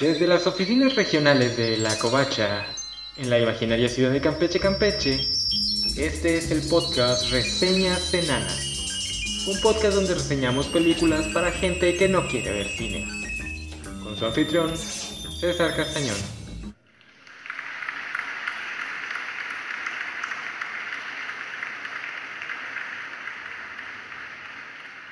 Desde las oficinas regionales de La Covacha, en la imaginaria ciudad de Campeche, Campeche, este es el podcast Reseñas Enanas. Un podcast donde reseñamos películas para gente que no quiere ver cine. Con su anfitrión, César Castañón.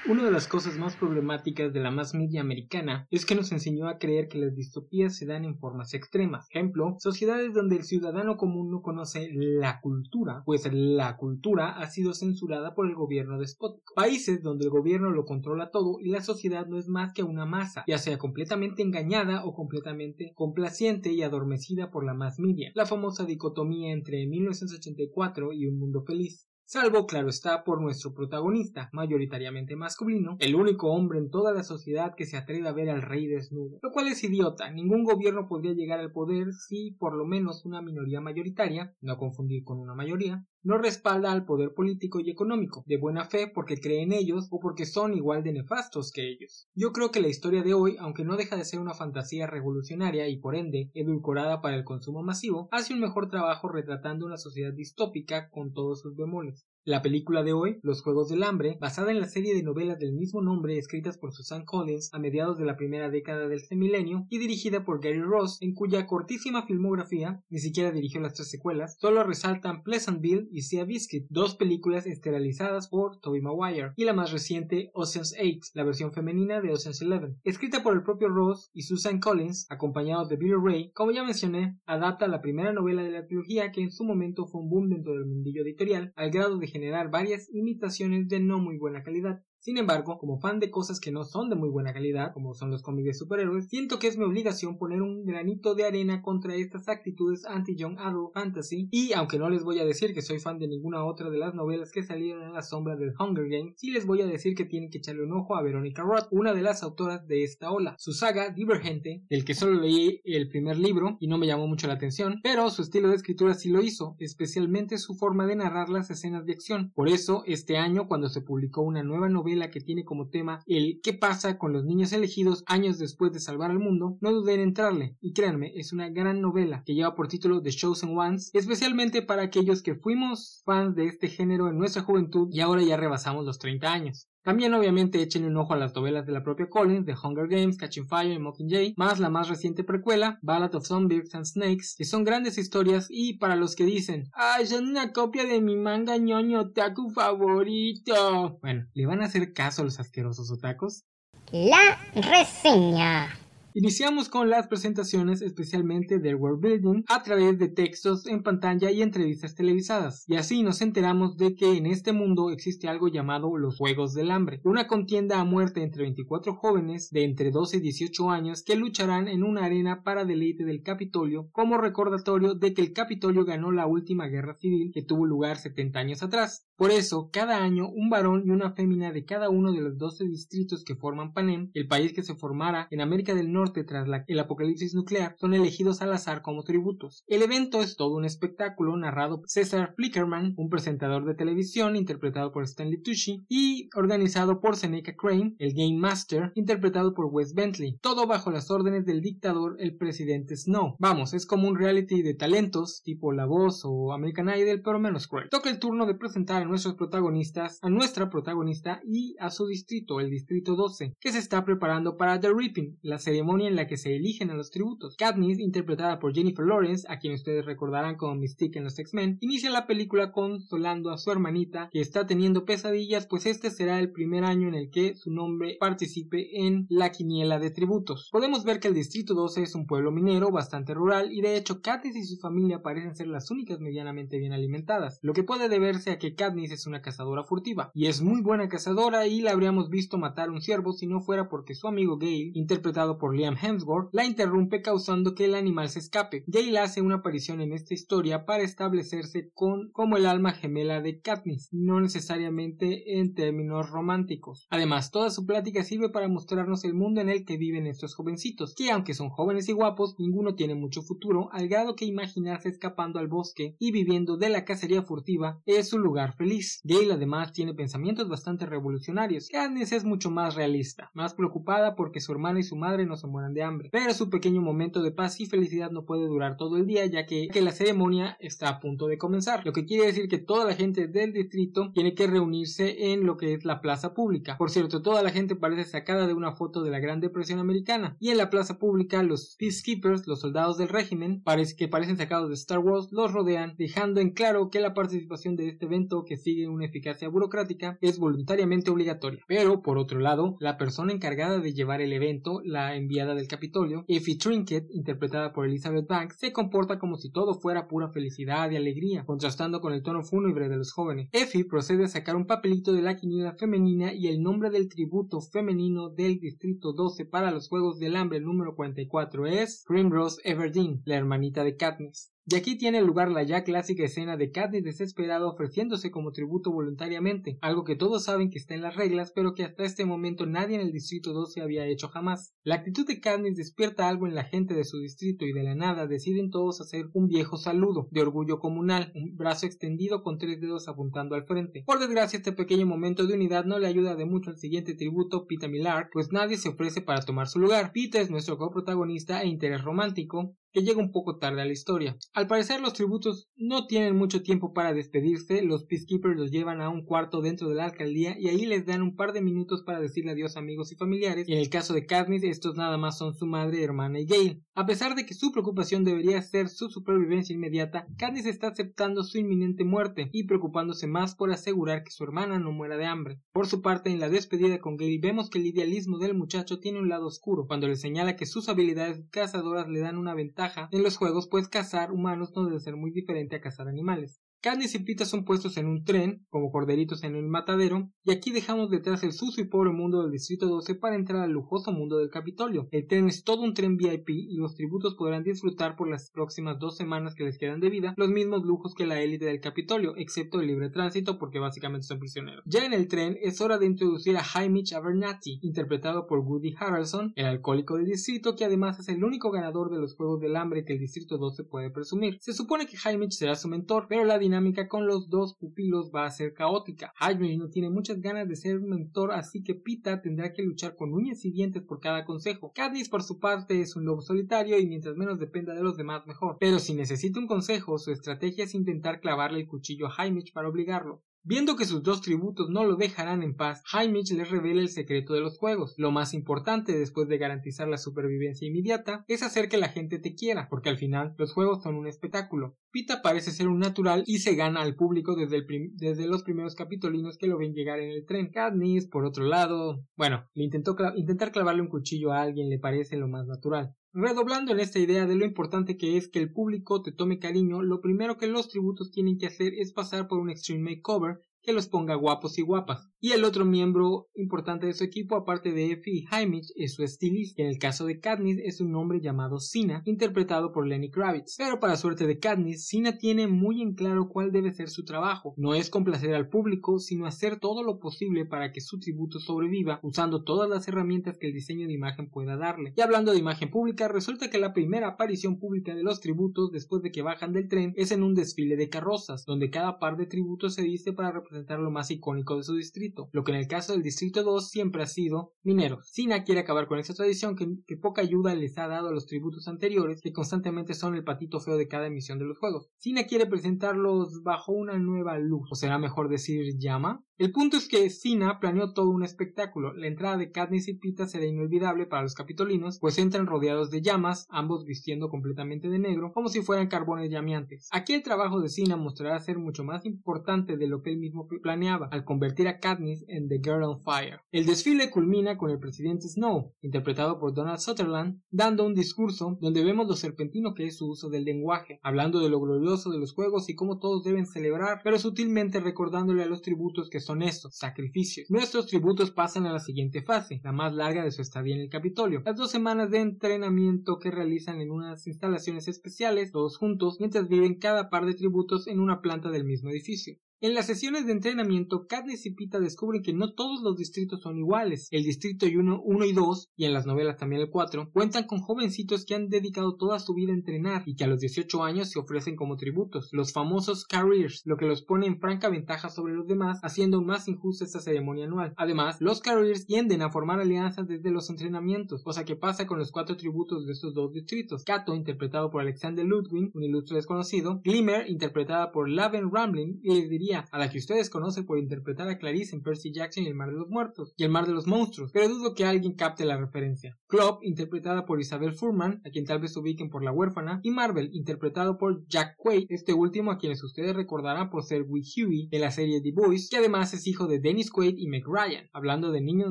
Una de las cosas más problemáticas de la más media americana es que nos enseñó a creer que las distopías se dan en formas extremas. Ejemplo, sociedades donde el ciudadano común no conoce la cultura, pues la cultura ha sido censurada por el gobierno despótico. Países donde el gobierno lo controla todo y la sociedad no es más que una masa, ya sea completamente engañada o completamente complaciente y adormecida por la más media. La famosa dicotomía entre 1984 y Un Mundo Feliz salvo claro está por nuestro protagonista, mayoritariamente masculino, el único hombre en toda la sociedad que se atreve a ver al rey desnudo, lo cual es idiota, ningún gobierno podría llegar al poder si por lo menos una minoría mayoritaria, no confundir con una mayoría, no respalda al poder político y económico, de buena fe porque cree en ellos o porque son igual de nefastos que ellos. Yo creo que la historia de hoy, aunque no deja de ser una fantasía revolucionaria y por ende edulcorada para el consumo masivo, hace un mejor trabajo retratando una sociedad distópica con todos sus bemoles. La película de hoy, Los Juegos del Hambre, basada en la serie de novelas del mismo nombre escritas por Susan Collins a mediados de la primera década del milenio y dirigida por Gary Ross, en cuya cortísima filmografía, ni siquiera dirigió las tres secuelas, solo resaltan Pleasantville y Sea Biscuit, dos películas esterilizadas por Tobey Maguire, y la más reciente Ocean's 8, la versión femenina de Ocean's 11. Escrita por el propio Ross y Susan Collins, acompañados de Billy Ray, como ya mencioné, adapta la primera novela de la trilogía que en su momento fue un boom dentro del mundillo editorial, al grado de generar varias imitaciones de no muy buena calidad. Sin embargo, como fan de cosas que no son de muy buena calidad, como son los cómics de superhéroes, siento que es mi obligación poner un granito de arena contra estas actitudes anti-young adult fantasy, y aunque no les voy a decir que soy fan de ninguna otra de las novelas que salieron en la sombra del Hunger Games, sí les voy a decir que tienen que echarle un ojo a Veronica Roth, una de las autoras de esta ola. Su saga Divergente, del que solo leí el primer libro y no me llamó mucho la atención, pero su estilo de escritura sí lo hizo, especialmente su forma de narrar las escenas de acción. Por eso, este año, cuando se publicó una nueva novela la que tiene como tema el qué pasa con los niños elegidos años después de salvar al mundo, no duden en entrarle. Y créanme, es una gran novela que lleva por título The Chosen Ones, especialmente para aquellos que fuimos fans de este género en nuestra juventud y ahora ya rebasamos los 30 años. También obviamente echen un ojo a las novelas de la propia Collins, The Hunger Games, Catching Fire y Mockingjay, más la más reciente precuela, Ballad of Zombies and Snakes, que son grandes historias y para los que dicen, ¡ay, son una copia de mi manga ñoño otaku favorito! Bueno, ¿le van a hacer caso a los asquerosos otakus? La reseña. Iniciamos con las presentaciones especialmente del world building a través de textos en pantalla y entrevistas televisadas. Y así nos enteramos de que en este mundo existe algo llamado los Juegos del Hambre, una contienda a muerte entre 24 jóvenes de entre 12 y 18 años que lucharán en una arena para deleite del Capitolio como recordatorio de que el Capitolio ganó la última guerra civil que tuvo lugar 70 años atrás. Por eso, cada año un varón y una fémina de cada uno de los 12 distritos que forman Panem, el país que se formara en América del Norte tras el apocalipsis nuclear son elegidos al azar como tributos. El evento es todo un espectáculo narrado por César Flickerman, un presentador de televisión interpretado por Stanley Tucci, y organizado por Seneca Crane, el Game Master, interpretado por Wes Bentley. Todo bajo las órdenes del dictador, el presidente Snow. Vamos, es como un reality de talentos, tipo La Voz o American Idol, pero menos cruel. Toca el turno de presentar a nuestros protagonistas, a nuestra protagonista y a su distrito, el distrito 12, que se está preparando para The Reaping, la ceremonia en la que se eligen a los tributos. Katniss, interpretada por Jennifer Lawrence, a quien ustedes recordarán como Mystique en los X-Men, inicia la película consolando a su hermanita que está teniendo pesadillas, pues este será el primer año en el que su nombre participe en la quiniela de tributos. Podemos ver que el Distrito 12 es un pueblo minero bastante rural y de hecho Katniss y su familia parecen ser las únicas medianamente bien alimentadas, lo que puede deberse a que Katniss es una cazadora furtiva y es muy buena cazadora y la habríamos visto matar un ciervo si no fuera porque su amigo Gale, interpretado por Liam Hemsworth la interrumpe causando que el animal se escape. Gale hace una aparición en esta historia para establecerse con como el alma gemela de Katniss, no necesariamente en términos románticos. Además, toda su plática sirve para mostrarnos el mundo en el que viven estos jovencitos, que aunque son jóvenes y guapos, ninguno tiene mucho futuro, al grado que imaginarse escapando al bosque y viviendo de la cacería furtiva es su lugar feliz. Gale además tiene pensamientos bastante revolucionarios. Katniss es mucho más realista, más preocupada porque su hermana y su madre no son de hambre. Pero su pequeño momento de paz y felicidad no puede durar todo el día, ya que, que la ceremonia está a punto de comenzar, lo que quiere decir que toda la gente del distrito tiene que reunirse en lo que es la plaza pública. Por cierto, toda la gente parece sacada de una foto de la Gran Depresión Americana, y en la plaza pública los peacekeepers, los soldados del régimen, que parecen sacados de Star Wars, los rodean, dejando en claro que la participación de este evento, que sigue una eficacia burocrática, es voluntariamente obligatoria. Pero, por otro lado, la persona encargada de llevar el evento, la del Capitolio, Effie Trinket, interpretada por Elizabeth Banks, se comporta como si todo fuera pura felicidad y alegría, contrastando con el tono fúnebre de los jóvenes. Effie procede a sacar un papelito de la quiniela femenina y el nombre del tributo femenino del Distrito 12 para los Juegos del Hambre número 44 es Primrose Everdeen, la hermanita de Katniss. Y aquí tiene lugar la ya clásica escena de Katniss desesperado ofreciéndose como tributo voluntariamente, algo que todos saben que está en las reglas, pero que hasta este momento nadie en el distrito 12 había hecho jamás. La actitud de Katniss despierta algo en la gente de su distrito y de la nada deciden todos hacer un viejo saludo de orgullo comunal, un brazo extendido con tres dedos apuntando al frente. Por desgracia, este pequeño momento de unidad no le ayuda de mucho al siguiente tributo, Pita Millard, pues nadie se ofrece para tomar su lugar. Pita es nuestro coprotagonista e interés romántico, que llega un poco tarde a la historia. Al parecer los tributos no tienen mucho tiempo para despedirse, los peacekeepers los llevan a un cuarto dentro de la alcaldía y ahí les dan un par de minutos para decirle adiós a amigos y familiares, y en el caso de Katniss estos nada más son su madre, hermana y Gale. A pesar de que su preocupación debería ser su supervivencia inmediata, Katniss está aceptando su inminente muerte y preocupándose más por asegurar que su hermana no muera de hambre. Por su parte, en la despedida con Gale vemos que el idealismo del muchacho tiene un lado oscuro, cuando le señala que sus habilidades cazadoras le dan una ventaja en los juegos, pues cazar humanos no debe ser muy diferente a cazar animales. Katniss y Pita son puestos en un tren, como corderitos en el matadero, y aquí dejamos detrás el sucio y pobre mundo del Distrito 12 para entrar al lujoso mundo del Capitolio. El tren es todo un tren VIP y los tributos podrán disfrutar por las próximas dos semanas que les quedan de vida los mismos lujos que la élite del Capitolio, excepto el libre tránsito porque básicamente son prisioneros. Ya en el tren es hora de introducir a Hymich Abernathy, interpretado por Woody Harrelson, el alcohólico del distrito que además es el único ganador de los Juegos del Hambre que el Distrito 12 puede presumir. Se supone que Hymich será su mentor, pero la dinámica con los dos pupilos va a ser caótica. Hymich no tiene muchas ganas de ser mentor, así que Pita tendrá que luchar con uñas y dientes por cada consejo. Katniss por su parte es un lobo solitario y mientras menos dependa de los demás mejor. Pero si necesita un consejo, su estrategia es intentar clavarle el cuchillo a Hymich para obligarlo. Viendo que sus dos tributos no lo dejarán en paz, Hymich les revela el secreto de los juegos. Lo más importante después de garantizar la supervivencia inmediata es hacer que la gente te quiera, porque al final los juegos son un espectáculo. Pita parece ser un natural y se gana al público desde, desde los primeros capitolinos que lo ven llegar en el tren. Katniss, por otro lado, bueno, le intentó intentar clavarle un cuchillo a alguien le parece lo más natural. Redoblando en esta idea de lo importante que es que el público te tome cariño, lo primero que los tributos tienen que hacer es pasar por un extreme makeover que los ponga guapos y guapas. Y el otro miembro importante de su equipo, aparte de Effie y es su estilista. En el caso de Katniss es un hombre llamado Sina, interpretado por Lenny Kravitz. Pero para suerte de Katniss, Sina tiene muy en claro cuál debe ser su trabajo. No es complacer al público, sino hacer todo lo posible para que su tributo sobreviva, usando todas las herramientas que el diseño de imagen pueda darle. Y hablando de imagen pública, resulta que la primera aparición pública de los tributos después de que bajan del tren es en un desfile de carrozas, donde cada par de tributos se viste para representar lo más icónico de su distrito, lo que en el caso del distrito 2 siempre ha sido mineros. Sina quiere acabar con esa tradición que, que, poca ayuda les ha dado a los tributos anteriores, que constantemente son el patito feo de cada emisión de los juegos. Sina quiere presentarlos bajo una nueva luz, o será mejor decir llama, el punto es que Sina planeó todo un espectáculo. La entrada de Katniss y Pita será inolvidable para los capitolinos, pues entran rodeados de llamas, ambos vistiendo completamente de negro, como si fueran carbones llameantes. Aquí el trabajo de Sina mostrará ser mucho más importante de lo que él mismo planeaba, al convertir a Katniss en The Girl on Fire. El desfile culmina con el presidente Snow, interpretado por Donald Sutherland, dando un discurso donde vemos lo serpentino que es su uso del lenguaje, hablando de lo glorioso de los juegos y cómo todos deben celebrar, pero sutilmente recordándole a los tributos que son estos, sacrificios. Nuestros tributos pasan a la siguiente fase, la más larga de su estadía en el Capitolio. Las dos semanas de entrenamiento que realizan en unas instalaciones especiales, todos juntos, mientras viven cada par de tributos en una planta del mismo edificio. En las sesiones de entrenamiento, Katniss y Pita descubren que no todos los distritos son iguales. El distrito 1, 1 y 2, y en las novelas también el 4, cuentan con jovencitos que han dedicado toda su vida a entrenar y que a los 18 años se ofrecen como tributos, los famosos careers, lo que los pone en franca ventaja sobre los demás, haciendo más injusta esta ceremonia anual. Además, los careers tienden a formar alianzas desde los entrenamientos, cosa que pasa con los cuatro tributos de estos dos distritos. Kato, interpretado por Alexander Ludwig, un ilustre desconocido, Glimmer, interpretada por Laven Ramblin, y a la que ustedes conocen por interpretar a Clarice en Percy Jackson y el Mar de los Muertos, y el Mar de los Monstruos, pero dudo que alguien capte la referencia. Club, interpretada por Isabel Furman, a quien tal vez ubiquen por La Huérfana, y Marvel, interpretado por Jack Quaid, este último a quienes ustedes recordarán por ser Will Huey de la serie The Boys, que además es hijo de Dennis Quaid y Meg Ryan, hablando de niños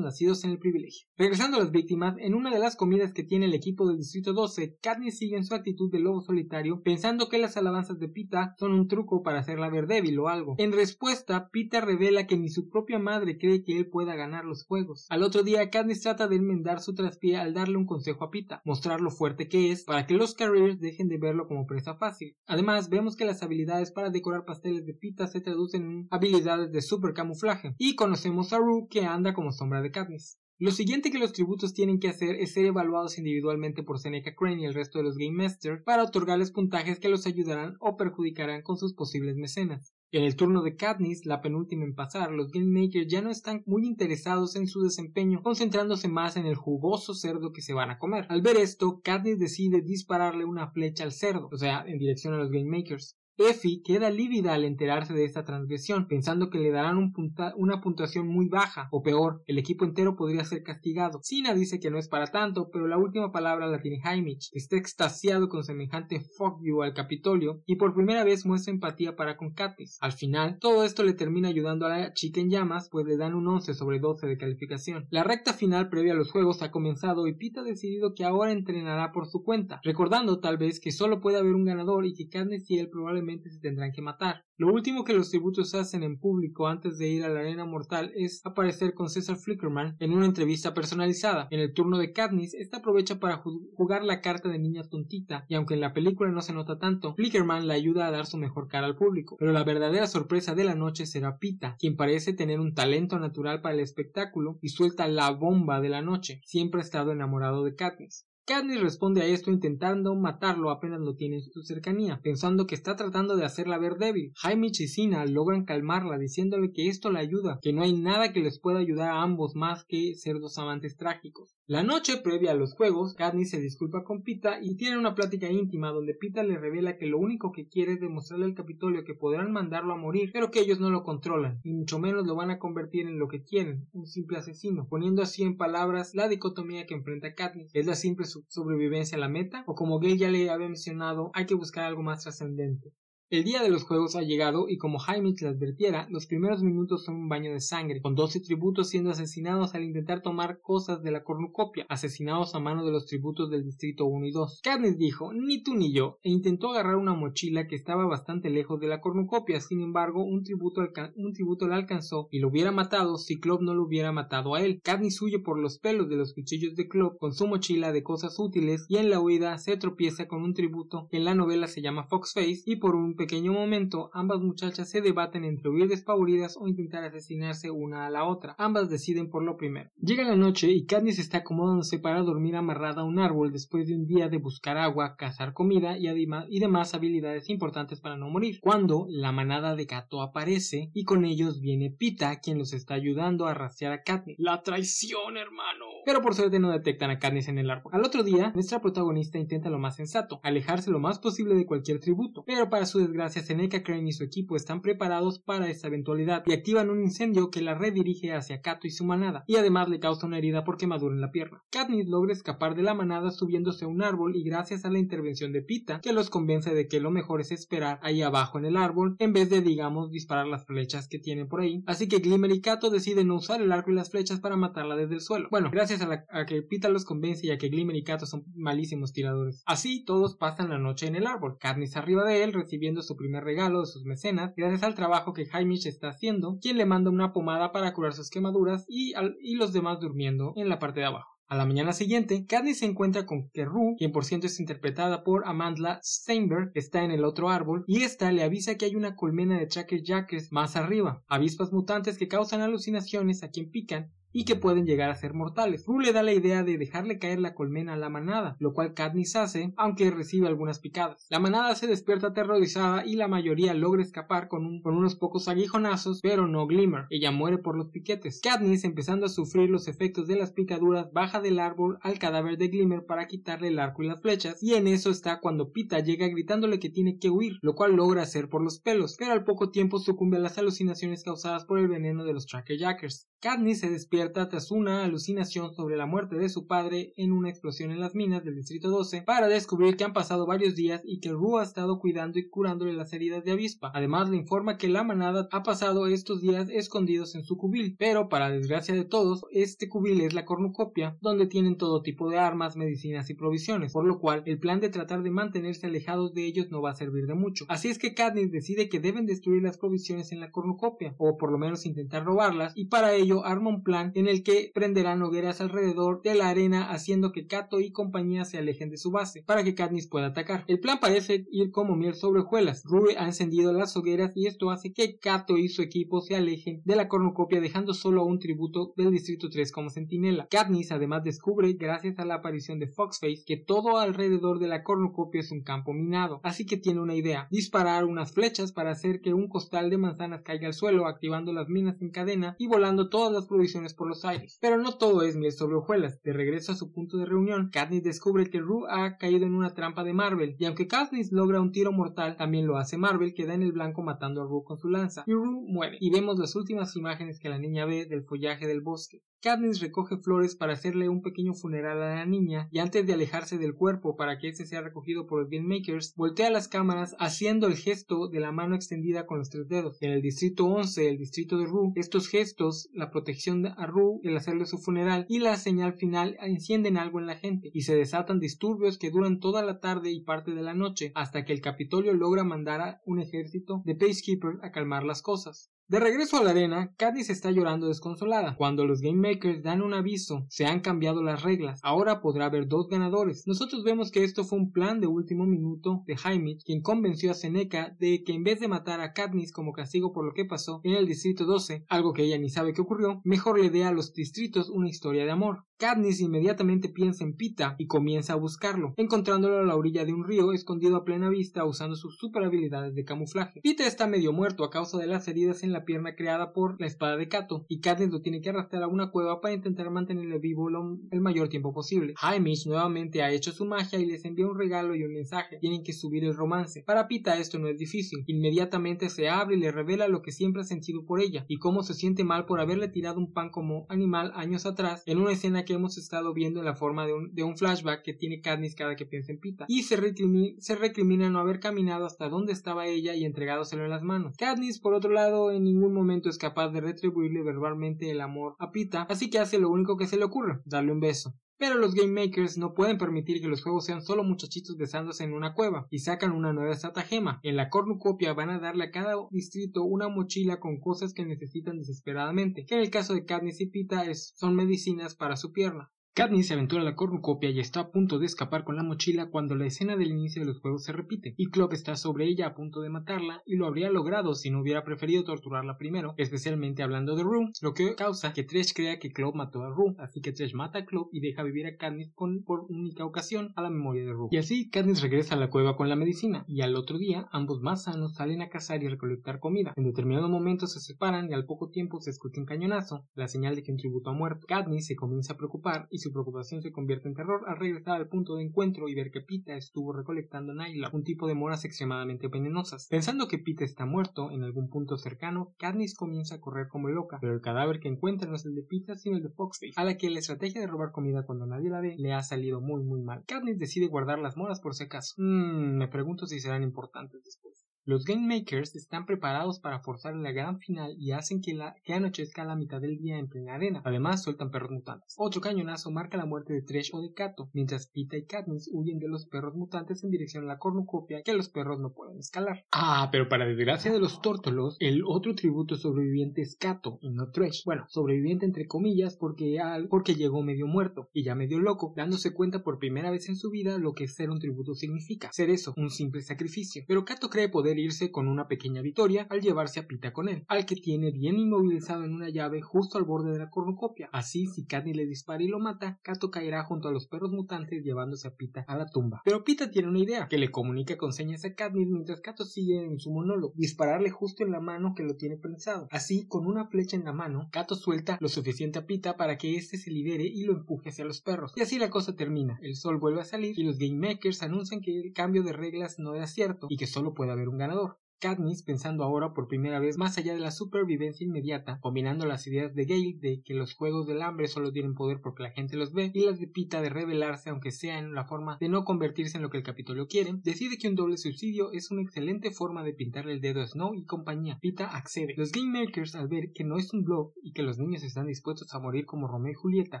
nacidos en el privilegio. Regresando a las víctimas, en una de las comidas que tiene el equipo del Distrito 12, Katniss sigue en su actitud de lobo solitario, pensando que las alabanzas de Pita son un truco para hacerla ver débil o algo. En respuesta, Peter revela que ni su propia madre cree que él pueda ganar los juegos. Al otro día, Katniss trata de enmendar su traspié al darle un consejo a Pita, mostrar lo fuerte que es, para que los Carriers dejen de verlo como presa fácil. Además, vemos que las habilidades para decorar pasteles de Pita se traducen en habilidades de super camuflaje, y conocemos a Rue que anda como sombra de Katniss. Lo siguiente que los tributos tienen que hacer es ser evaluados individualmente por Seneca Crane y el resto de los Game Master para otorgarles puntajes que los ayudarán o perjudicarán con sus posibles mecenas. En el turno de Katniss, la penúltima en pasar, los Game Makers ya no están muy interesados en su desempeño, concentrándose más en el jugoso cerdo que se van a comer. Al ver esto, Katniss decide dispararle una flecha al cerdo, o sea, en dirección a los Game Makers. Effie queda lívida al enterarse de esta transgresión, pensando que le darán una puntuación muy baja, o peor, el equipo entero podría ser castigado. Sina dice que no es para tanto, pero la última palabra la tiene Haimich, está extasiado con semejante fuck you al Capitolio, y por primera vez muestra empatía para con Katniss. Al final, todo esto le termina ayudando a la chica en llamas, pues le dan un 11 sobre 12 de calificación. La recta final previa a los juegos ha comenzado y Pete ha decidido que ahora entrenará por su cuenta, recordando tal vez que solo puede haber un ganador y que Katniss y él probablemente se tendrán que matar. Lo último que los tributos hacen en público antes de ir a la arena mortal es aparecer con César Flickerman en una entrevista personalizada. En el turno de Katniss, esta aprovecha para jugar la carta de niña tontita, y aunque en la película no se nota tanto, Flickerman la ayuda a dar su mejor cara al público. Pero la verdadera sorpresa de la noche será Pita, quien parece tener un talento natural para el espectáculo y suelta la bomba de la noche. Siempre ha estado enamorado de Katniss. Katniss responde a esto intentando matarlo apenas lo tiene en su cercanía, pensando que está tratando de hacerla ver débil. Jaime y Sina logran calmarla diciéndole que esto la ayuda, que no hay nada que les pueda ayudar a ambos más que ser dos amantes trágicos. La noche previa a los juegos, Katniss se disculpa con Pita y tiene una plática íntima donde Pita le revela que lo único que quiere es demostrarle al Capitolio que podrán mandarlo a morir, pero que ellos no lo controlan, y mucho menos lo van a convertir en lo que quieren, un simple asesino, poniendo así en palabras la dicotomía que enfrenta Katniss. Es la simple sobrevivencia a la meta, o como Gay ya le había mencionado, hay que buscar algo más trascendente. El día de los juegos ha llegado y como Jaime le advirtiera, los primeros minutos son un baño de sangre, con 12 tributos siendo asesinados al intentar tomar cosas de la cornucopia, asesinados a mano de los tributos del distrito 1 y 2. Katniss dijo, ni tú ni yo, e intentó agarrar una mochila que estaba bastante lejos de la cornucopia, sin embargo, un tributo, un tributo la alcanzó y lo hubiera matado si Club no lo hubiera matado a él. Katniss huye por los pelos de los cuchillos de Club con su mochila de cosas útiles y en la huida se tropieza con un tributo que en la novela se llama Foxface y por un pequeño momento, ambas muchachas se debaten entre huir despavoridas o intentar asesinarse una a la otra. Ambas deciden por lo primero. Llega la noche y Katniss está acomodándose para dormir amarrada a un árbol después de un día de buscar agua, cazar comida y, y demás habilidades importantes para no morir. Cuando la manada de gato aparece y con ellos viene Pita, quien los está ayudando a rastrear a Katniss. ¡La traición, hermano! Pero por suerte no detectan a Katniss en el árbol. Al otro día, nuestra protagonista intenta lo más sensato, alejarse lo más posible de cualquier tributo, pero para su desgracia Seneca Crane y su equipo están preparados para esta eventualidad y activan un incendio que la redirige hacia Kato y su manada, y además le causa una herida por quemadura en la pierna. Katniss logra escapar de la manada subiéndose a un árbol y gracias a la intervención de Pita, que los convence de que lo mejor es esperar ahí abajo en el árbol, en vez de, digamos, disparar las flechas que tienen por ahí. Así que Glimmer y Kato deciden no usar el arco y las flechas para matarla desde el suelo. Bueno, gracias a, a que Pita los convence y a que Glimmer y Kato son malísimos tiradores. Así todos pasan la noche en el árbol, Katniss arriba de él recibiendo su primer regalo de sus mecenas gracias al trabajo que Hamish está haciendo, quien le manda una pomada para curar sus quemaduras y, los demás durmiendo en la parte de abajo. A la mañana siguiente, Katniss se encuentra con que Rue, quien por cierto es interpretada por Amanda Steinberg, está en el otro árbol y esta le avisa que hay una colmena de tracker jackers más arriba, avispas mutantes que causan alucinaciones a quien pican y que pueden llegar a ser mortales. Rue le da la idea de dejarle caer la colmena a la manada, lo cual Katniss hace, aunque recibe algunas picadas. La manada se despierta aterrorizada y la mayoría logra escapar con, unos pocos aguijonazos, pero no Glimmer. Ella muere por los piquetes. Katniss, empezando a sufrir los efectos de las picaduras, baja del árbol al cadáver de Glimmer para quitarle el arco y las flechas, y en eso está cuando Pita llega gritándole que tiene que huir, lo cual logra hacer por los pelos, pero al poco tiempo sucumbe a las alucinaciones causadas por el veneno de los Tracker Jackers. Katniss se despierta tras una alucinación sobre la muerte de su padre en una explosión en las minas del Distrito 12 para descubrir que han pasado varios días y que Rue ha estado cuidando y curándole las heridas de avispa. Además le informa que la manada ha pasado estos días escondidos en su cubil, pero para desgracia de todos, este cubil es la cornucopia, donde tienen todo tipo de armas, medicinas y provisiones, por lo cual el plan de tratar de mantenerse alejados de ellos no va a servir de mucho. Así es que Katniss decide que deben destruir las provisiones en la cornucopia, o por lo menos intentar robarlas, y para ello arma un plan en el que prenderán hogueras alrededor de la arena haciendo que Kato y compañía se alejen de su base para que Katniss pueda atacar. El plan parece ir como miel sobre hojuelas. Rue ha encendido las hogueras y esto hace que Kato y su equipo se alejen de la cornucopia dejando solo a un tributo del Distrito 3 como centinela. Katniss además descubre gracias a la aparición de Foxface que todo alrededor de la cornucopia es un campo minado, así que tiene una idea, disparar unas flechas para hacer que un costal de manzanas caiga al suelo activando las minas en cadena y volando todas las provisiones por los aires. Pero no todo es miel sobre hojuelas. De regreso a su punto de reunión, Katniss descubre que Rue ha caído en una trampa de Marvel, y aunque Katniss logra un tiro mortal, también lo hace Marvel, que da en el blanco matando a Rue con su lanza, y Rue muere, y vemos las últimas imágenes que la niña ve del follaje del bosque. Katniss recoge flores para hacerle un pequeño funeral a la niña y antes de alejarse del cuerpo para que éste sea recogido por los Makers, voltea las cámaras haciendo el gesto de la mano extendida con los tres dedos. En el distrito 11, el distrito de Rue, estos gestos, la protección a Rue, el hacerle su funeral y la señal final encienden algo en la gente y se desatan disturbios que duran toda la tarde y parte de la noche hasta que el Capitolio logra mandar a un ejército de Pacekeepers a calmar las cosas. De regreso a la arena, Katniss está llorando desconsolada. Cuando los Game Makers dan un aviso, se han cambiado las reglas. Ahora podrá haber dos ganadores. Nosotros vemos que esto fue un plan de último minuto de Jaime, quien convenció a Seneca de que en vez de matar a Katniss como castigo por lo que pasó en el distrito 12, algo que ella ni sabe que ocurrió, mejor le dé a los distritos una historia de amor. Katniss inmediatamente piensa en Pita y comienza a buscarlo, encontrándolo a la orilla de un río escondido a plena vista usando sus super habilidades de camuflaje. Pita está medio muerto a causa de las heridas en la pierna creada por la espada de Kato, y Katniss lo tiene que arrastrar a una cueva para intentar mantenerle vivo el mayor tiempo posible. Haymitch nuevamente ha hecho su magia y les envía un regalo y un mensaje. Tienen que subir el romance. Para Pita esto no es difícil. Inmediatamente se abre y le revela lo que siempre ha sentido por ella, y cómo se siente mal por haberle tirado un pan como animal años atrás en una escena que hemos estado viendo en la forma de un, de un flashback que tiene Katniss cada que piensa en Pita. Y se, recrimina no haber caminado hasta donde estaba ella y entregádoselo en las manos. Katniss, por otro lado, en ningún momento es capaz de retribuirle verbalmente el amor a Pita, así que hace lo único que se le ocurre, darle un beso. Pero los game makers no pueden permitir que los juegos sean solo muchachitos besándose en una cueva y sacan una nueva estratagema. En la cornucopia van a darle a cada distrito una mochila con cosas que necesitan desesperadamente, que en el caso de Katniss y Pita es, son medicinas para su pierna. Katniss se aventura a la cornucopia y está a punto de escapar con la mochila cuando la escena del inicio de los juegos se repite, y Klopp está sobre ella a punto de matarla, y lo habría logrado si no hubiera preferido torturarla primero, especialmente hablando de Rue, lo que causa que Tresh crea que Klopp mató a Rue, así que Tresh mata a Klopp y deja vivir a Katniss con, por única ocasión a la memoria de Rue. Y así Katniss regresa a la cueva con la medicina, y al otro día ambos más sanos salen a cazar y recolectar comida. En determinado momento se separan y al poco tiempo se escucha un cañonazo, la señal de que un tributo ha muerto. Katniss se comienza a preocupar y su preocupación se convierte en terror al regresar al punto de encuentro y ver que Pita estuvo recolectando Naila, un tipo de moras extremadamente venenosas. Pensando que Pita está muerto en algún punto cercano, Katniss comienza a correr como loca, pero el cadáver que encuentra no es el de Pita sino el de Foxface, a la que la estrategia de robar comida cuando nadie la ve le ha salido muy muy mal. Katniss decide guardar las moras por si acaso. Mmm, me pregunto si serán importantes después. Los Game Makers están preparados para forzar la gran final y hacen que, la, que anochezca a la mitad del día en plena arena. Además, sueltan perros mutantes. Otro cañonazo marca la muerte de Tresh o de Kato, mientras Pita y Katniss huyen de los perros mutantes en dirección a la cornucopia que los perros no pueden escalar. Ah, pero para desgracia de los tórtolos, el otro tributo sobreviviente es Kato y no Tresh. Bueno, sobreviviente entre comillas porque, porque llegó medio muerto y ya medio loco, dándose cuenta por primera vez en su vida lo que ser un tributo significa. Ser eso, un simple sacrificio. Pero Kato cree poder irse con una pequeña victoria al llevarse a Pita con él, al que tiene bien inmovilizado en una llave justo al borde de la cornucopia. Así, si Katniss le dispara y lo mata, Kato caerá junto a los perros mutantes llevándose a Pita a la tumba. Pero Pita tiene una idea, que le comunica con señas a Katniss mientras Kato sigue en su monólogo, dispararle justo en la mano que lo tiene prensado. Así, con una flecha en la mano, Kato suelta lo suficiente a Pita para que éste se libere y lo empuje hacia los perros. Y así la cosa termina. El sol vuelve a salir y los Game Makers anuncian que el cambio de reglas no era cierto y que solo puede haber un ganador ganador. Katniss pensando ahora por primera vez más allá de la supervivencia inmediata, combinando las ideas de Gale de que los juegos del hambre solo tienen poder porque la gente los ve y las de Pita de rebelarse aunque sea en la forma de no convertirse en lo que el Capitolio quiere, decide que un doble suicidio es una excelente forma de pintarle el dedo a Snow y compañía. Pita accede. Los Game Makers al ver que no es un blog y que los niños están dispuestos a morir como Romeo y Julieta,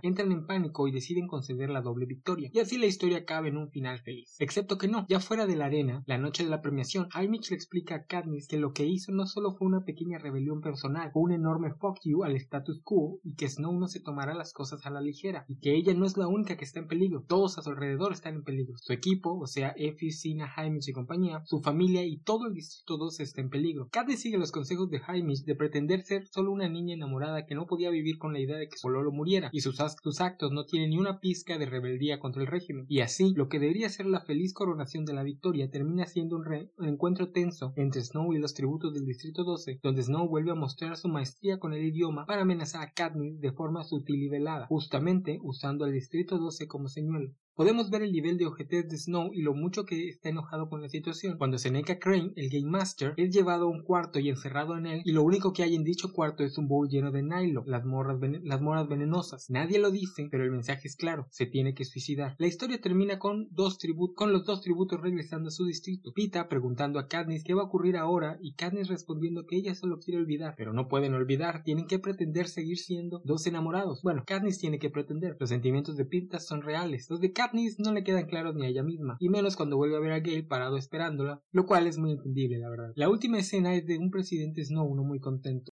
entran en pánico y deciden conceder la doble victoria. Y así la historia acaba en un final feliz. Excepto que no, ya fuera de la arena, la noche de la premiación, Haymitch le explica Que lo que hizo no solo fue una pequeña rebelión personal, fue un enorme fuck you al status quo y que Snow no se tomará las cosas a la ligera y que ella no es la única que está en peligro, todos a su alrededor están en peligro, su equipo, o sea, Effie, Sina, Haymitch y compañía, su familia y todo el distrito 2 está en peligro. Katniss sigue los consejos de Haymitch de pretender ser solo una niña enamorada que no podía vivir con la idea de que solo lo muriera y sus, sus actos no tienen ni una pizca de rebeldía contra el régimen y así lo que debería ser la feliz coronación de la victoria termina siendo un, un encuentro tenso entre Snow y los tributos del Distrito 12, donde Snow vuelve a mostrar su maestría con el idioma para amenazar a Katniss de forma sutil y velada, justamente usando al Distrito 12 como señuelo. Podemos ver el nivel de ojetez de Snow y lo mucho que está enojado con la situación. Cuando Seneca Crane, el Game Master, es llevado a un cuarto y encerrado en él, y lo único que hay en dicho cuarto es un bowl lleno de nylon, las, morras las venenosas. Nadie lo dice, pero el mensaje es claro, se tiene que suicidar. La historia termina con, dos con los dos tributos regresando a su distrito. Pita preguntando a Katniss qué va a ocurrir ahora y Katniss respondiendo que ella solo quiere olvidar, pero no pueden olvidar, tienen que pretender seguir siendo dos enamorados. Bueno, Katniss tiene que pretender, los sentimientos de Pita son reales, los de no le quedan claros ni a ella misma, y menos cuando vuelve a ver a Gale parado esperándola, lo cual es muy entendible, la verdad. La última escena es de un presidente Snow no muy contento.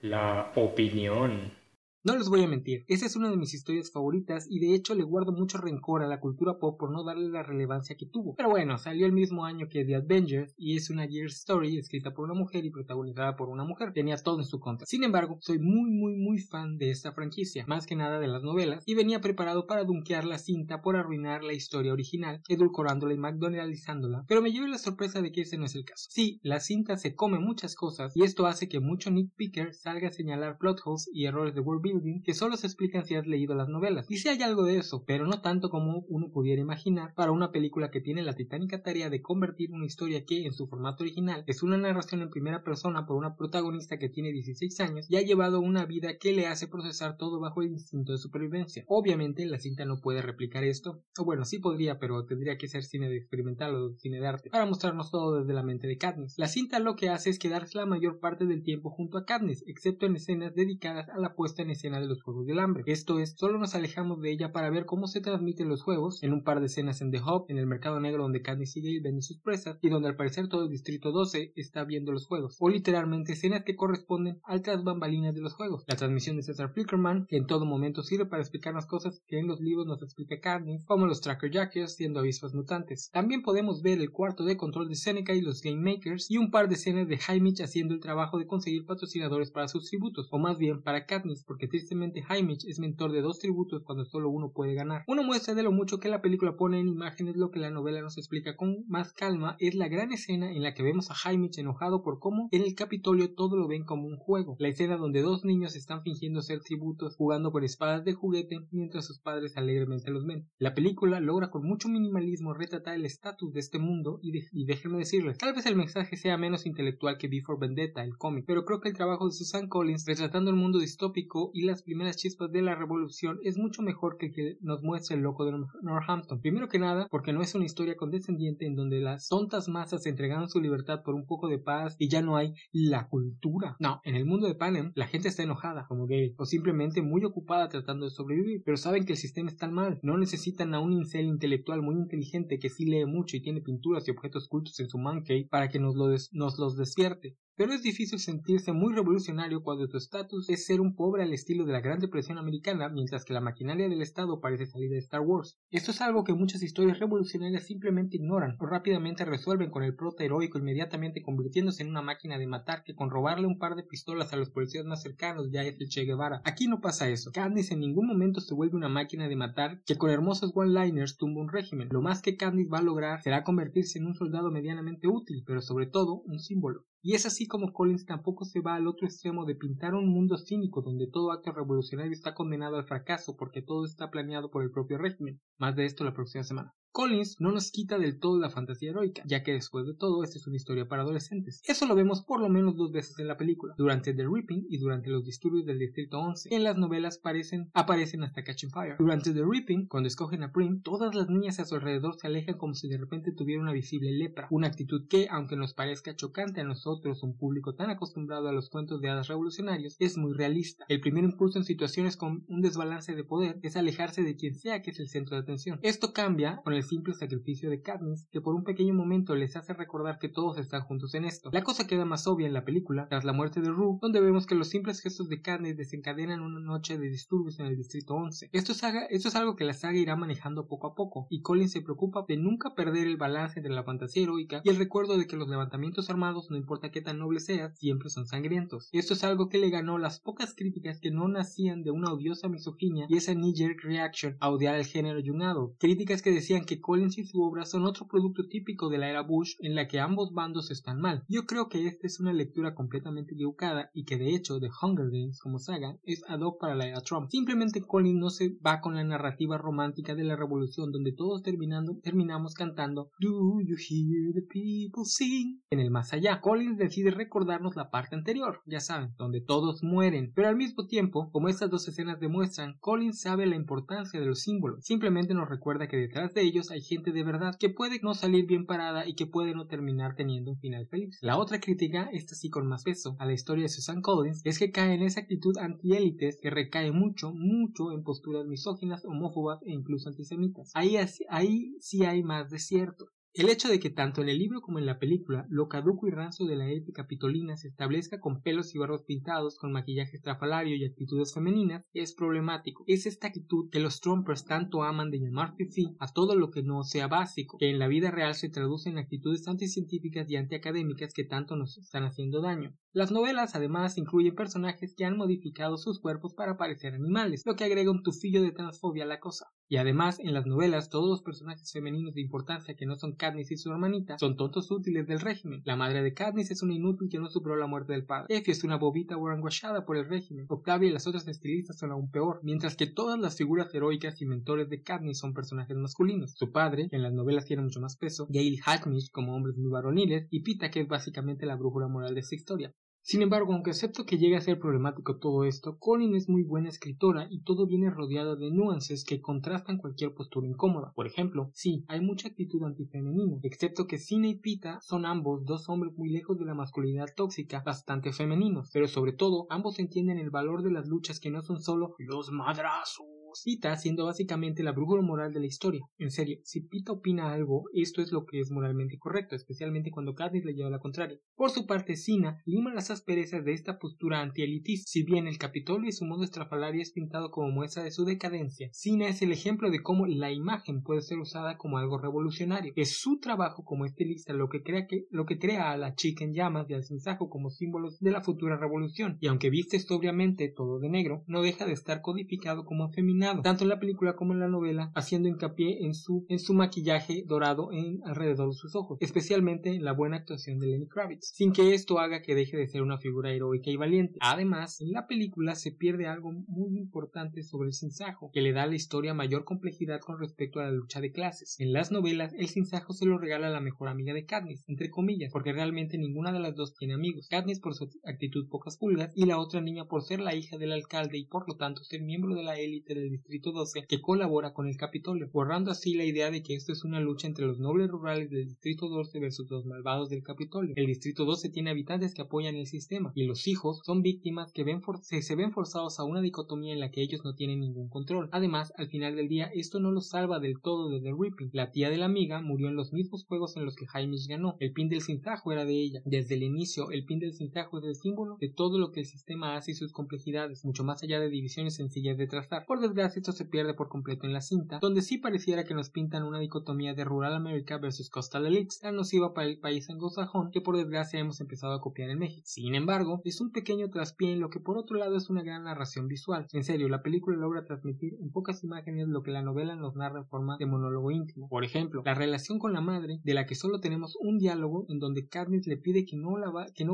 La opinión. No les voy a mentir, esa es una de mis historias favoritas y de hecho le guardo mucho rencor a la cultura pop por no darle la relevancia que tuvo. Pero bueno, salió el mismo año que The Avengers y es una Year Story escrita por una mujer y protagonizada por una mujer. Tenía todo en su contra. Sin embargo, soy muy muy muy fan de esta franquicia, más que nada de las novelas, y venía preparado para dunkear la cinta por arruinar la historia original, edulcorándola y McDonaldizándola, pero me llevé la sorpresa de que ese no es el caso. Sí, la cinta se come muchas cosas y esto hace que mucho Nick Picker salga a señalar plot holes y errores de world que solo se explican si has leído las novelas. Y si hay algo de eso, pero no tanto como uno pudiera imaginar para una película que tiene la titánica tarea de convertir una historia que, en su formato original, es una narración en primera persona por una protagonista que tiene 16 años y ha llevado una vida que le hace procesar todo bajo el instinto de supervivencia. Obviamente, la cinta no puede replicar esto, o bueno, sí podría, pero tendría que ser cine de experimental o cine de arte, para mostrarnos todo desde la mente de Katniss. La cinta lo que hace es quedarse la mayor parte del tiempo junto a Katniss, excepto en escenas dedicadas a la puesta en escena de los Juegos del Hambre. Esto es, solo nos alejamos de ella para ver cómo se transmiten los juegos, en un par de escenas en The Hub, en el mercado negro donde Katniss y Gale venden sus presas, y donde al parecer todo el Distrito 12 está viendo los juegos, o literalmente escenas que corresponden a otras bambalinas de los juegos. La transmisión de Cesar Flickerman, que en todo momento sirve para explicar las cosas que en los libros nos explica Katniss, como los Tracker Jackers siendo avispas mutantes. También podemos ver el cuarto de control de Seneca y los Game Makers, y un par de escenas de Haymitch haciendo el trabajo de conseguir patrocinadores para sus tributos, o más bien para Katniss, porque tristemente Haymitch es mentor de dos tributos cuando solo uno puede ganar. Una muestra de lo mucho que la película pone en imágenes lo que la novela nos explica con más calma es la gran escena en la que vemos a Haymitch enojado por cómo en el Capitolio todo lo ven como un juego. La escena donde dos niños están fingiendo ser tributos jugando con espadas de juguete mientras sus padres alegremente los ven. La película logra con mucho minimalismo retratar el estatus de este mundo y, y déjenme decirles, tal vez el mensaje sea menos intelectual que Before Vendetta, el cómic, pero creo que el trabajo de Susan Collins retratando el mundo distópico y las primeras chispas de la revolución es mucho mejor que que nos muestre el loco de Northampton. Primero que nada, porque no es una historia condescendiente en donde las tontas masas entregaron su libertad por un poco de paz y ya no hay la cultura. No, en el mundo de Panem la gente está enojada, como gay, o simplemente muy ocupada tratando de sobrevivir, pero saben que el sistema está mal. No necesitan a un incel intelectual muy inteligente que sí lee mucho y tiene pinturas y objetos cultos en su man para que nos, lo nos los despierte. Pero es difícil sentirse muy revolucionario cuando tu estatus es ser un pobre al estilo de la Gran Depresión americana, mientras que la maquinaria del Estado parece salir de Star Wars. Esto es algo que muchas historias revolucionarias simplemente ignoran o rápidamente resuelven con el prota heroico inmediatamente convirtiéndose en una máquina de matar que con robarle un par de pistolas a los policías más cercanos ya es el Che Guevara. Aquí no pasa eso. Candice en ningún momento se vuelve una máquina de matar que con hermosos one-liners tumba un régimen. Lo más que Candice va a lograr será convertirse en un soldado medianamente útil, pero sobre todo un símbolo. Y es así como Collins tampoco se va al otro extremo de pintar un mundo cínico donde todo acto revolucionario está condenado al fracaso porque todo está planeado por el propio régimen. Más de esto la próxima semana. Collins no nos quita del todo la fantasía heroica, ya que después de todo esta es una historia para adolescentes. Eso lo vemos por lo menos dos veces en la película, durante The Ripping y durante los disturbios del Distrito 11. En las novelas aparecen, aparecen hasta Catching Fire. Durante The Ripping, cuando escogen a Prim, todas las niñas a su alrededor se alejan como si de repente tuviera una visible lepra, una actitud que, aunque nos parezca chocante a nosotros, un público tan acostumbrado a los cuentos de hadas revolucionarios, es muy realista. El primer impulso en situaciones con un desbalance de poder es alejarse de quien sea que es el centro de atención. Esto cambia con el el simple sacrificio de Katniss, que por un pequeño momento les hace recordar que todos están juntos en esto. La cosa queda más obvia en la película, tras la muerte de Rue, donde vemos que los simples gestos de Katniss desencadenan una noche de disturbios en el Distrito 11. Esto es, esto es algo que la saga irá manejando poco a poco, y Colin se preocupa de nunca perder el balance entre la fantasía heroica y el recuerdo de que los levantamientos armados, no importa qué tan nobles sean, siempre son sangrientos. Esto es algo que le ganó las pocas críticas que no nacían de una odiosa misoginia y esa knee-jerk reaction a odiar al género yunado. Críticas que decían que Collins y su obra son otro producto típico de la era Bush en la que ambos bandos están mal. Yo creo que esta es una lectura completamente equivocada y que de hecho The Hunger Games como saga es ad hoc para la era Trump. Simplemente Collins no se va con la narrativa romántica de la revolución donde todos terminando, terminamos cantando Do you hear the people sing? En el más allá, Collins decide recordarnos la parte anterior, ya saben, donde todos mueren, pero al mismo tiempo, como estas dos escenas demuestran, Collins sabe la importancia de los símbolos, simplemente nos recuerda que detrás de ellos hay gente de verdad que puede no salir bien parada y que puede no terminar teniendo un final feliz. La otra crítica, esta sí con más peso, a la historia de Susan Collins es que cae en esa actitud antiélites que recae mucho, mucho en posturas misóginas, homófobas e incluso antisemitas. Ahí, ahí sí hay más de cierto. El hecho de que tanto en el libro como en la película lo caduco y rancio de la épica capitolina se establezca con pelos y barbos pintados, con maquillaje estrafalario y actitudes femeninas es problemático. Es esta actitud que los Trumpers tanto aman de llamar fifi a todo lo que no sea básico, que en la vida real se traduce en actitudes anticientíficas y antiacadémicas que tanto nos están haciendo daño. Las novelas además incluyen personajes que han modificado sus cuerpos para parecer animales, lo que agrega un tufillo de transfobia a la cosa. Y además, en las novelas, todos los personajes femeninos de importancia que no son Katniss y su hermanita son tontos útiles del régimen. La madre de Katniss es una inútil que no superó la muerte del padre. Effie es una bobita guaranguashada por el régimen. Octavia y las otras estilistas son aún peor, mientras que todas las figuras heroicas y mentores de Katniss son personajes masculinos. Su padre, que en las novelas tiene mucho más peso, Gail Hatnish como hombres muy varoniles, y Pita que es básicamente la brújula moral de esta historia. Sin embargo, aunque acepto que llegue a ser problemático todo esto, Colin es muy buena escritora y todo viene rodeado de nuances que contrastan cualquier postura incómoda. Por ejemplo, sí, hay mucha actitud antifemenina, excepto que Cine y Pita son ambos dos hombres muy lejos de la masculinidad tóxica, bastante femeninos, pero sobre todo ambos entienden el valor de las luchas que no son solo los madrazos Pita siendo básicamente la brújula moral de la historia. En serio, si Pita opina algo, esto es lo que es moralmente correcto, especialmente cuando Katniss le lleva la contraria. Por su parte, Sina lima las asperezas de esta postura antielitista. Si bien el Capitolio y su modo estrafalario es pintado como muestra de su decadencia, Sina es el ejemplo de cómo la imagen puede ser usada como algo revolucionario. Es su trabajo como estilista lo que crea, que, lo que crea a la chica en llamas y al sinsajo como símbolos de la futura revolución. Y aunque viste esto obviamente todo de negro, no deja de estar codificado como iluminado, tanto en la película como en la novela, haciendo hincapié en su, en su maquillaje dorado en alrededor de sus ojos, especialmente en la buena actuación de Lenny Kravitz, sin que esto haga que deje de ser una figura heroica y valiente. Además, en la película se pierde algo muy importante sobre el sinsajo, que le da a la historia mayor complejidad con respecto a la lucha de clases. En las novelas, el sinsajo se lo regala a la mejor amiga de Katniss, entre comillas, porque realmente ninguna de las dos tiene amigos. Katniss por su actitud pocas pulgas y la otra niña por ser la hija del alcalde y por lo tanto ser miembro de la élite del Distrito 12 que colabora con el Capitolio, borrando así la idea de que esto es una lucha entre los nobles rurales del Distrito 12 versus los malvados del Capitolio. El Distrito 12 tiene habitantes que apoyan el sistema y los hijos son víctimas que ven se, ven forzados a una dicotomía en la que ellos no tienen ningún control. Además, al final del día, esto no los salva del todo de The Ripping. La tía de la amiga murió en los mismos juegos en los que Jaime ganó. El pin del cintajo era de ella. Desde el inicio, el pin del cintajo es el símbolo de todo lo que el sistema hace y sus complejidades, mucho más allá de divisiones sencillas de trazar. Por desgracia, esto se pierde por completo en la cinta, donde sí pareciera que nos pintan una dicotomía de Rural America versus Coastal Elites, tan nociva para el país anglosajón que por desgracia hemos empezado a copiar en México. Sin embargo, es un pequeño traspié en lo que por otro lado es una gran narración visual. En serio, la película logra transmitir en pocas imágenes lo que la novela nos narra en forma de monólogo íntimo. Por ejemplo, la relación con la madre, de la que solo tenemos un diálogo en donde Katniss le pide que no,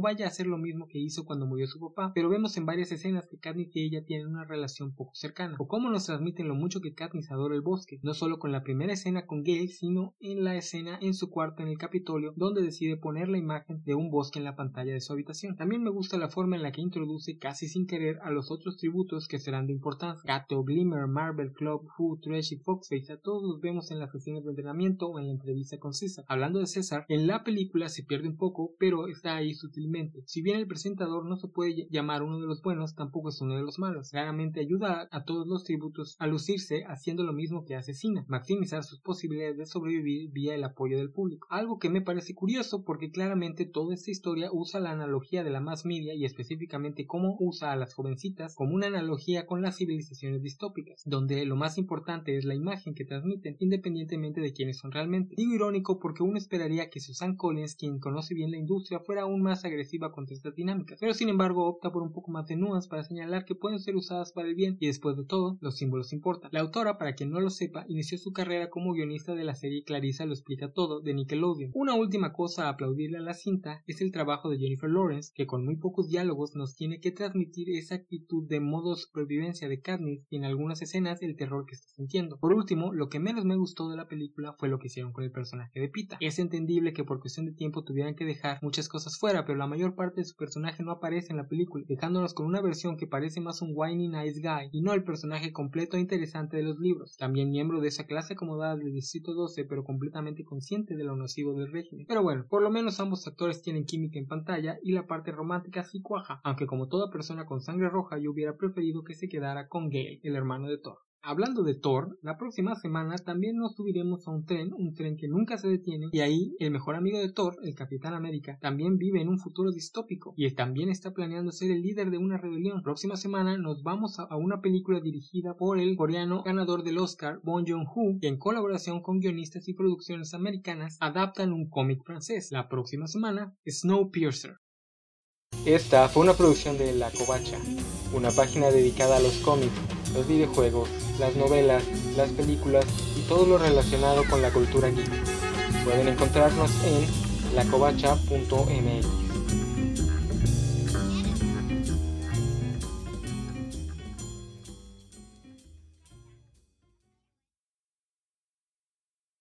vaya a hacer lo mismo que hizo cuando murió su papá, pero vemos en varias escenas que Katniss y ella tienen una relación poco cercana, o cómo nos transmiten lo mucho que Katniss adora el bosque, no solo con la primera escena con Gale, sino en la escena en su cuarto en el Capitolio, donde decide poner la imagen de un bosque en la pantalla de su habitación. También me gusta la forma en la que introduce casi sin querer a los otros tributos que serán de importancia. Gato, Glimmer, Marvel Club, Who, Trash y Foxface, a todos los vemos en las sesiones de entrenamiento o en la entrevista con César. Hablando de César, en la película se pierde un poco, pero está ahí sutilmente. Si bien el presentador no se puede llamar uno de los buenos, tampoco es uno de los malos. Claramente ayuda a todos los tributos a lucirse haciendo lo mismo que hace Cena, maximizar sus posibilidades de sobrevivir vía el apoyo del público. Algo que me parece curioso porque claramente toda esta historia usa la analogía de la mass media y específicamente cómo usa a las jovencitas como una analogía con las civilizaciones distópicas, donde lo más importante es la imagen que transmiten independientemente de quiénes son realmente. Digo irónico porque uno esperaría que Susan Collins, quien conoce bien la industria, fuera aún más agresiva contra estas dinámicas, pero sin embargo opta por un poco más de nuance para señalar que pueden ser usadas para el bien y después de todo, los símbolos importan. La autora, para quien no lo sepa, inició su carrera como guionista de la serie Clarissa lo explica todo de Nickelodeon. Una última cosa a aplaudirle a la cinta es el trabajo de Jennifer Lawrence, que con muy pocos diálogos nos tiene que transmitir esa actitud de modo supervivencia de Katniss y en algunas escenas el terror que está sintiendo. Por último, lo que menos me gustó de la película fue lo que hicieron con el personaje de Pita. Es entendible que por cuestión de tiempo tuvieran que dejar muchas cosas fuera, pero la mayor parte de su personaje no aparece en la película, dejándonos con una versión que parece más un whiny nice guy y no el personaje completo e interesante de los libros. También miembro de esa clase acomodada del Distrito 12, pero completamente consciente de lo nocivo del régimen. Pero bueno, por lo menos ambos actores tienen química en pantalla y la parte romántica sí cuaja, aunque como toda persona con sangre roja yo hubiera preferido que se quedara con Gale, el hermano de Thor. Hablando de Thor, la próxima semana también nos subiremos a un tren, un tren que nunca se detiene, y ahí el mejor amigo de Thor, el Capitán América, también vive en un futuro distópico y también está planeando ser el líder de una rebelión. Próxima semana nos vamos a, una película dirigida por el coreano ganador del Oscar, Bong Joon-ho, que en colaboración con guionistas y producciones americanas adaptan un cómic francés. La próxima semana, Snowpiercer. Esta fue una producción de La Covacha, una página dedicada a los cómics, los videojuegos, las novelas, las películas y todo lo relacionado con la cultura geek. Pueden encontrarnos en lacovacha.mx.